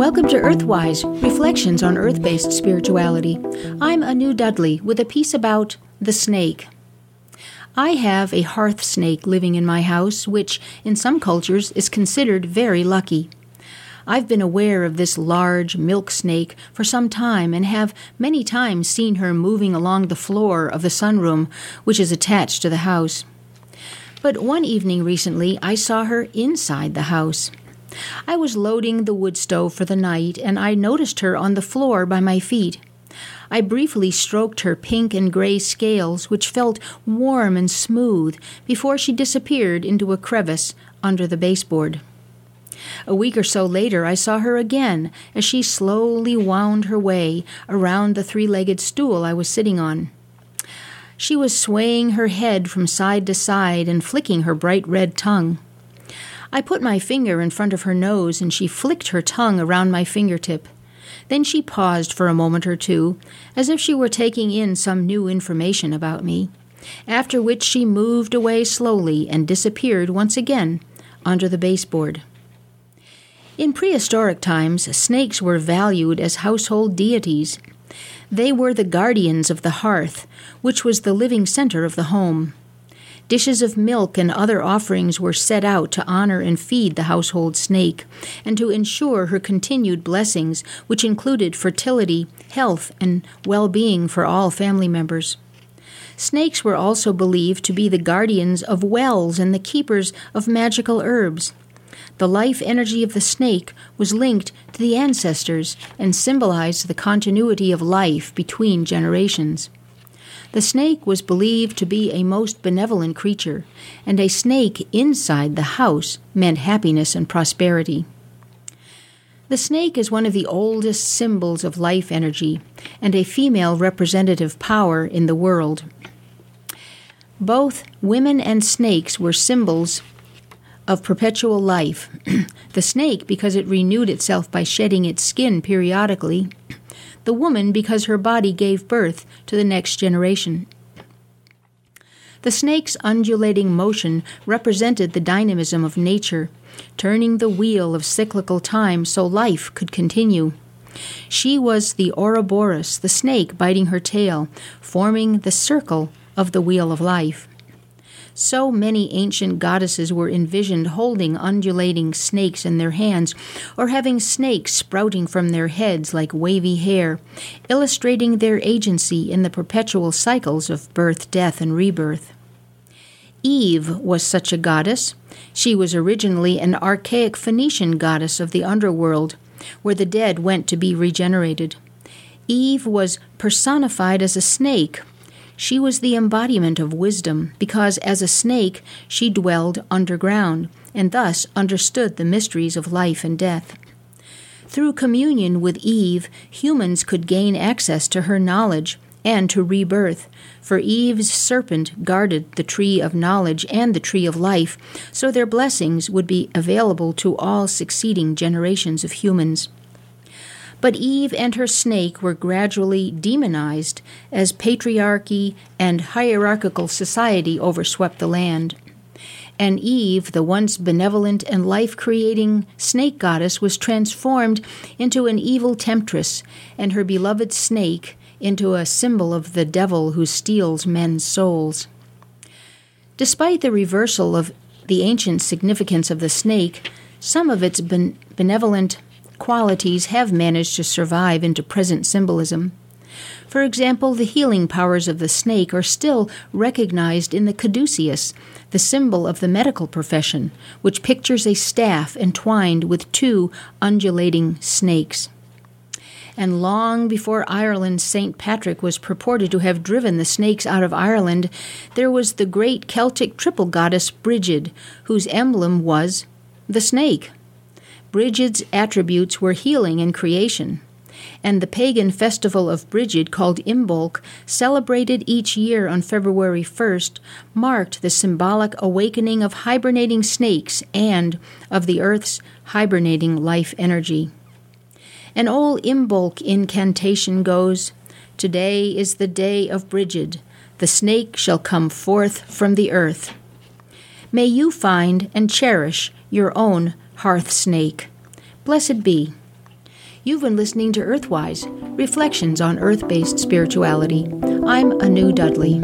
Welcome to Earthwise Reflections on Earth based Spirituality. I'm Anu Dudley with a piece about the snake. I have a hearth snake living in my house, which, in some cultures, is considered very lucky. I've been aware of this large milk snake for some time and have many times seen her moving along the floor of the sunroom, which is attached to the house. But one evening recently, I saw her inside the house. I was loading the wood stove for the night, and I noticed her on the floor by my feet. I briefly stroked her pink and gray scales, which felt warm and smooth, before she disappeared into a crevice under the baseboard. A week or so later, I saw her again as she slowly wound her way around the three legged stool I was sitting on. She was swaying her head from side to side and flicking her bright red tongue. I put my finger in front of her nose and she flicked her tongue around my fingertip. Then she paused for a moment or two, as if she were taking in some new information about me, after which she moved away slowly and disappeared once again under the baseboard. In prehistoric times, snakes were valued as household deities. They were the guardians of the hearth, which was the living center of the home. Dishes of milk and other offerings were set out to honor and feed the household snake, and to ensure her continued blessings, which included fertility, health, and well being for all family members. Snakes were also believed to be the guardians of wells and the keepers of magical herbs. The life energy of the snake was linked to the ancestors and symbolized the continuity of life between generations. The snake was believed to be a most benevolent creature, and a snake inside the house meant happiness and prosperity. The snake is one of the oldest symbols of life energy and a female representative power in the world. Both women and snakes were symbols of perpetual life. the snake, because it renewed itself by shedding its skin periodically, the woman because her body gave birth to the next generation. The snake's undulating motion represented the dynamism of nature, turning the wheel of cyclical time so life could continue. She was the Ouroboros, the snake biting her tail, forming the circle of the wheel of life. So many ancient goddesses were envisioned holding undulating snakes in their hands, or having snakes sprouting from their heads like wavy hair, illustrating their agency in the perpetual cycles of birth, death, and rebirth. Eve was such a goddess. She was originally an archaic Phoenician goddess of the underworld, where the dead went to be regenerated. Eve was personified as a snake she was the embodiment of wisdom, because as a snake she dwelled underground, and thus understood the mysteries of life and death. Through communion with Eve, humans could gain access to her knowledge and to rebirth, for Eve's serpent guarded the tree of knowledge and the tree of life, so their blessings would be available to all succeeding generations of humans. But Eve and her snake were gradually demonized as patriarchy and hierarchical society overswept the land. And Eve, the once benevolent and life creating snake goddess, was transformed into an evil temptress, and her beloved snake into a symbol of the devil who steals men's souls. Despite the reversal of the ancient significance of the snake, some of its ben- benevolent qualities have managed to survive into present symbolism. For example, the healing powers of the snake are still recognized in the caduceus, the symbol of the medical profession, which pictures a staff entwined with two undulating snakes. And long before Ireland's St. Patrick was purported to have driven the snakes out of Ireland, there was the great Celtic triple goddess Brigid, whose emblem was the snake. Brigid's attributes were healing and creation, and the pagan festival of Brigid, called Imbolc, celebrated each year on February 1st, marked the symbolic awakening of hibernating snakes and of the earth's hibernating life energy. An old Imbolc incantation goes Today is the day of Brigid, the snake shall come forth from the earth. May you find and cherish your own hearth snake. Blessed be. You've been listening to Earthwise Reflections on Earth Based Spirituality. I'm Anu Dudley.